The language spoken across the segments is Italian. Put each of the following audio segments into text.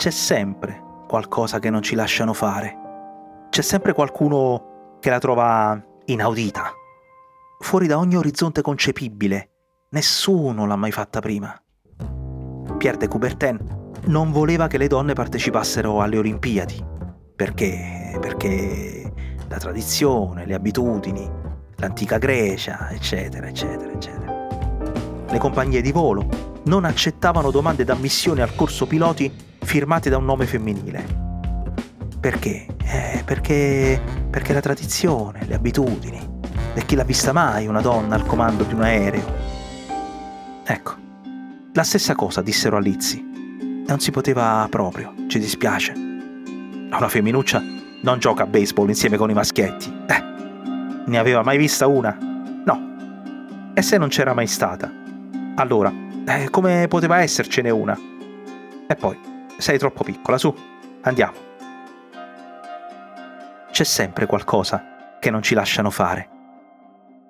c'è sempre qualcosa che non ci lasciano fare. C'è sempre qualcuno che la trova inaudita, fuori da ogni orizzonte concepibile. Nessuno l'ha mai fatta prima. Pierre de Coubertin non voleva che le donne partecipassero alle Olimpiadi. Perché? Perché la tradizione, le abitudini, l'antica Grecia, eccetera, eccetera, eccetera. Le compagnie di volo non accettavano domande d'ammissione al corso piloti firmate da un nome femminile. Perché? Eh, perché, perché la tradizione, le abitudini. E chi l'ha vista mai una donna al comando di un aereo? Ecco, la stessa cosa dissero a Lizzie. Non si poteva proprio, ci dispiace. Una femminuccia non gioca a baseball insieme con i maschietti. Eh, ne aveva mai vista una? No. E se non c'era mai stata? Allora, eh, come poteva essercene una? E poi, sei troppo piccola, su, andiamo. C'è sempre qualcosa che non ci lasciano fare.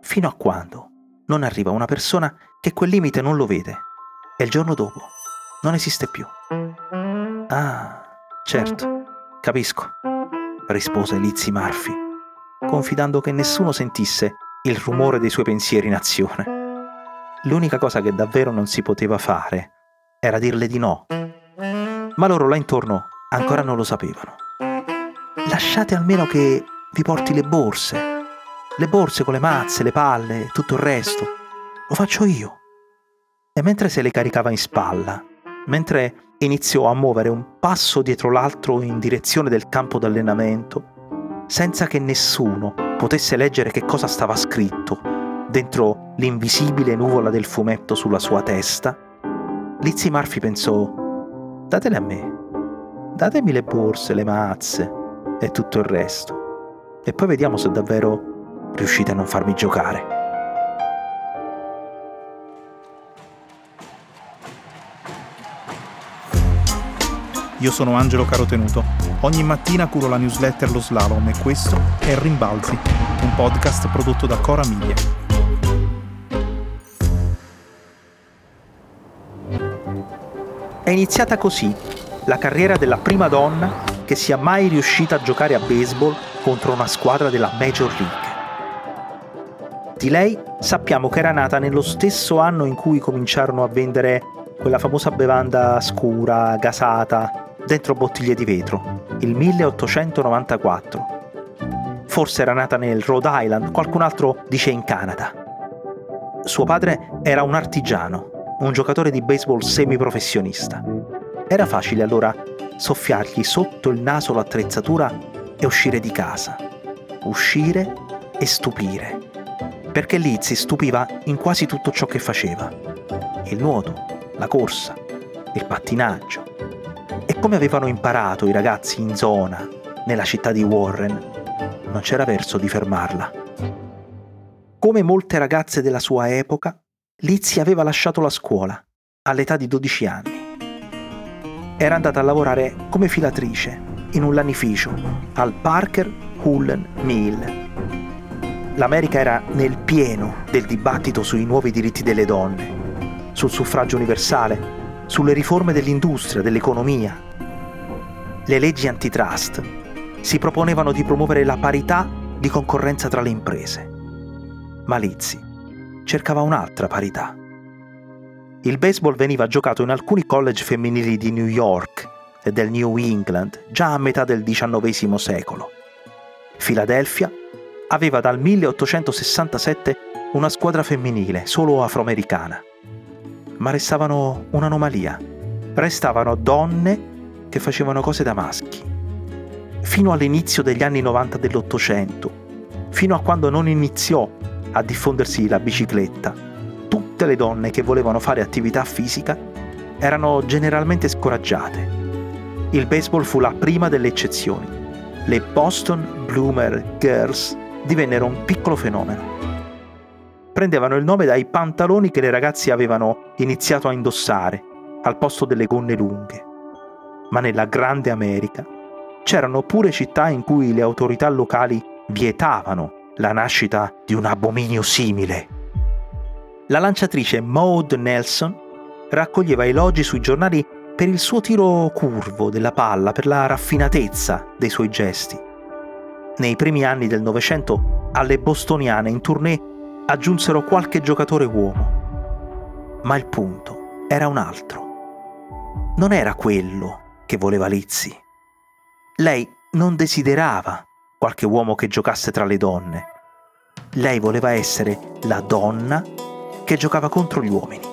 Fino a quando non arriva una persona che quel limite non lo vede e il giorno dopo non esiste più. Ah, certo, capisco, rispose Lizzie Murphy, confidando che nessuno sentisse il rumore dei suoi pensieri in azione. L'unica cosa che davvero non si poteva fare era dirle di no. Ma loro là intorno ancora non lo sapevano. Lasciate almeno che vi porti le borse. Le borse con le mazze, le palle, e tutto il resto. Lo faccio io. E mentre se le caricava in spalla, mentre iniziò a muovere un passo dietro l'altro in direzione del campo d'allenamento, senza che nessuno potesse leggere che cosa stava scritto dentro l'invisibile nuvola del fumetto sulla sua testa, Lizzie Murphy pensò, datele a me, datemi le borse, le mazze e tutto il resto, e poi vediamo se davvero riuscite a non farmi giocare. Io sono Angelo Carotenuto. Ogni mattina curo la newsletter Lo Slalom e questo è Rimbalzi, un podcast prodotto da Cora Miglia. È iniziata così la carriera della prima donna che sia mai riuscita a giocare a baseball contro una squadra della Major League. Di lei sappiamo che era nata nello stesso anno in cui cominciarono a vendere quella famosa bevanda scura, gasata, dentro bottiglie di vetro, il 1894. Forse era nata nel Rhode Island, qualcun altro dice in Canada. Suo padre era un artigiano un giocatore di baseball semiprofessionista. Era facile allora soffiargli sotto il naso l'attrezzatura e uscire di casa. Uscire e stupire. Perché Lizzie stupiva in quasi tutto ciò che faceva. Il nuoto, la corsa, il pattinaggio. E come avevano imparato i ragazzi in zona, nella città di Warren, non c'era verso di fermarla. Come molte ragazze della sua epoca, Lizzie aveva lasciato la scuola all'età di 12 anni. Era andata a lavorare come filatrice in un lanificio al Parker Hullen Mill. L'America era nel pieno del dibattito sui nuovi diritti delle donne, sul suffragio universale, sulle riforme dell'industria, dell'economia. Le leggi antitrust si proponevano di promuovere la parità di concorrenza tra le imprese. Ma Lizzie cercava un'altra parità. Il baseball veniva giocato in alcuni college femminili di New York e del New England già a metà del XIX secolo. Filadelfia aveva dal 1867 una squadra femminile solo afroamericana. Ma restavano un'anomalia. Restavano donne che facevano cose da maschi. Fino all'inizio degli anni 90 dell'Ottocento, fino a quando non iniziò a diffondersi la bicicletta, tutte le donne che volevano fare attività fisica erano generalmente scoraggiate. Il baseball fu la prima delle eccezioni. Le Boston Bloomer Girls divennero un piccolo fenomeno. Prendevano il nome dai pantaloni che le ragazze avevano iniziato a indossare al posto delle gonne lunghe. Ma nella grande America c'erano pure città in cui le autorità locali vietavano la nascita di un abominio simile. La lanciatrice Maud Nelson raccoglieva elogi sui giornali per il suo tiro curvo della palla, per la raffinatezza dei suoi gesti. Nei primi anni del Novecento alle bostoniane in tournée aggiunsero qualche giocatore uomo. Ma il punto era un altro. Non era quello che voleva Lizzie. Lei non desiderava qualche uomo che giocasse tra le donne. Lei voleva essere la donna che giocava contro gli uomini.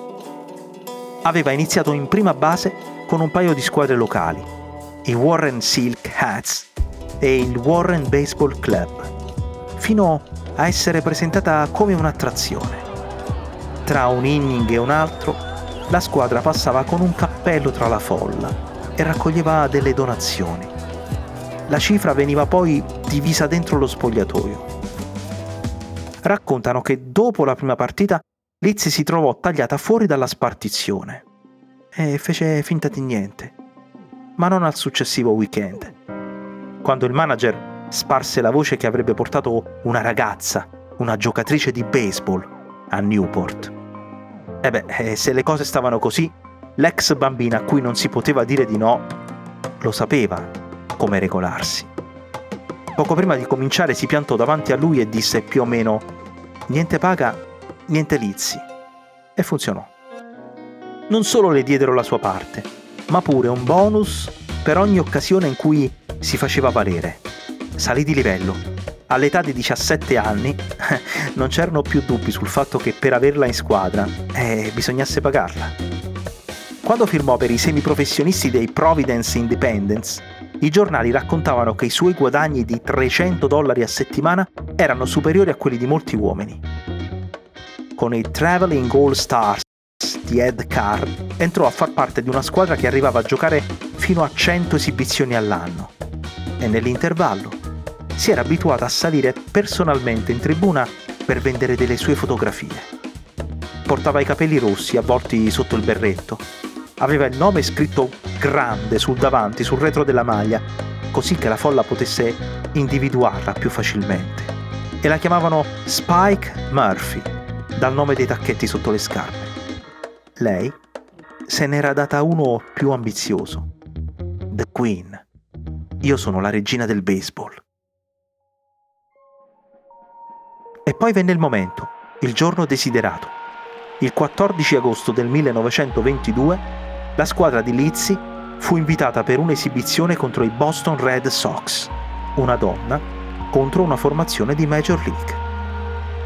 Aveva iniziato in prima base con un paio di squadre locali, i Warren Silk Hats e il Warren Baseball Club, fino a essere presentata come un'attrazione. Tra un inning e un altro, la squadra passava con un cappello tra la folla e raccoglieva delle donazioni. La cifra veniva poi divisa dentro lo spogliatoio. Raccontano che dopo la prima partita Lizzie si trovò tagliata fuori dalla spartizione e fece finta di niente, ma non al successivo weekend. Quando il manager sparse la voce che avrebbe portato una ragazza, una giocatrice di baseball, a Newport. E beh, eh, se le cose stavano così, l'ex bambina a cui non si poteva dire di no lo sapeva come regolarsi. Poco prima di cominciare si piantò davanti a lui e disse più o meno niente paga, niente lizi. E funzionò. Non solo le diedero la sua parte, ma pure un bonus per ogni occasione in cui si faceva valere. Salì di livello. All'età di 17 anni non c'erano più dubbi sul fatto che per averla in squadra eh, bisognasse pagarla. Quando firmò per i semiprofessionisti dei Providence Independence, i giornali raccontavano che i suoi guadagni di 300 dollari a settimana erano superiori a quelli di molti uomini. Con i Traveling All Stars di Ed Carr entrò a far parte di una squadra che arrivava a giocare fino a 100 esibizioni all'anno e nell'intervallo si era abituata a salire personalmente in tribuna per vendere delle sue fotografie. Portava i capelli rossi avvolti sotto il berretto aveva il nome scritto grande sul davanti, sul retro della maglia, così che la folla potesse individuarla più facilmente. E la chiamavano Spike Murphy, dal nome dei tacchetti sotto le scarpe. Lei se n'era data uno più ambizioso. The Queen. Io sono la regina del baseball. E poi venne il momento, il giorno desiderato. Il 14 agosto del 1922 la squadra di Lizzie fu invitata per un'esibizione contro i Boston Red Sox, una donna contro una formazione di Major League.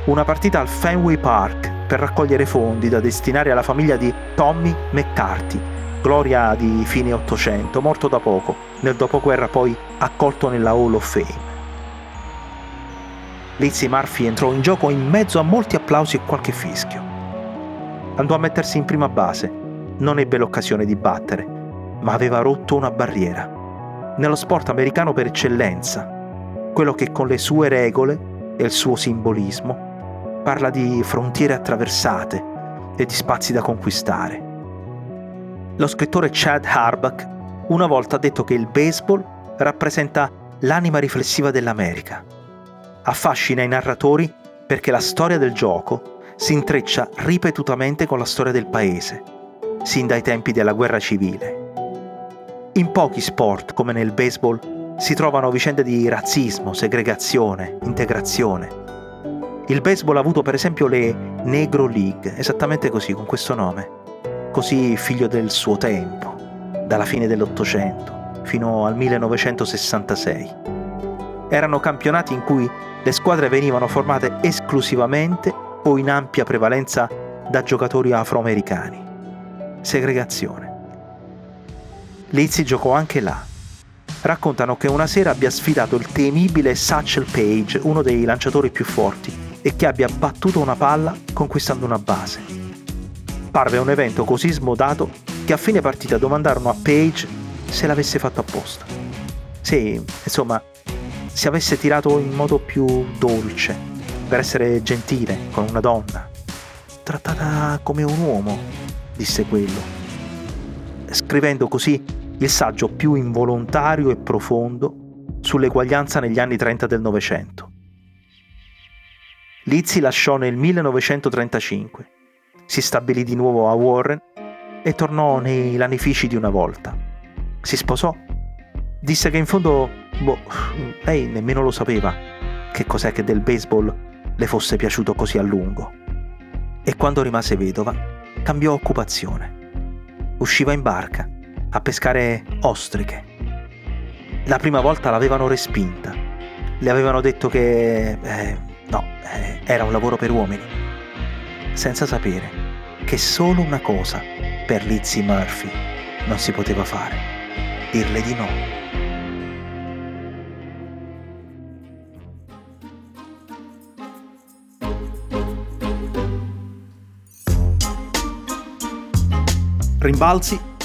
Una partita al Fenway Park per raccogliere fondi da destinare alla famiglia di Tommy McCarthy, gloria di fine Ottocento, morto da poco, nel dopoguerra poi accolto nella Hall of Fame. Lizzie Murphy entrò in gioco in mezzo a molti applausi e qualche fischio. Andò a mettersi in prima base non ebbe l'occasione di battere, ma aveva rotto una barriera. Nello sport americano per eccellenza, quello che con le sue regole e il suo simbolismo parla di frontiere attraversate e di spazi da conquistare. Lo scrittore Chad Harbach una volta ha detto che il baseball rappresenta l'anima riflessiva dell'America. Affascina i narratori perché la storia del gioco si intreccia ripetutamente con la storia del paese sin dai tempi della guerra civile. In pochi sport, come nel baseball, si trovano vicende di razzismo, segregazione, integrazione. Il baseball ha avuto per esempio le Negro League, esattamente così, con questo nome, così figlio del suo tempo, dalla fine dell'Ottocento fino al 1966. Erano campionati in cui le squadre venivano formate esclusivamente o in ampia prevalenza da giocatori afroamericani segregazione. Lizzie giocò anche là. Raccontano che una sera abbia sfidato il temibile Satchel Page, uno dei lanciatori più forti, e che abbia battuto una palla conquistando una base. Parve un evento così smodato che a fine partita domandarono a Page se l'avesse fatto apposta. Se, insomma, si avesse tirato in modo più dolce, per essere gentile con una donna, trattata come un uomo, disse quello, scrivendo così il saggio più involontario e profondo sull'eguaglianza negli anni 30 del Novecento. Lizzie lasciò nel 1935, si stabilì di nuovo a Warren e tornò nei lanifici di una volta. Si sposò. Disse che in fondo, boh, lei nemmeno lo sapeva che cos'è che del baseball le fosse piaciuto così a lungo. E quando rimase vedova, cambiò occupazione. Usciva in barca a pescare ostriche. La prima volta l'avevano respinta. Le avevano detto che... Eh, no, eh, era un lavoro per uomini. Senza sapere che solo una cosa per Lizzie Murphy non si poteva fare. Dirle di no. Rimbalzi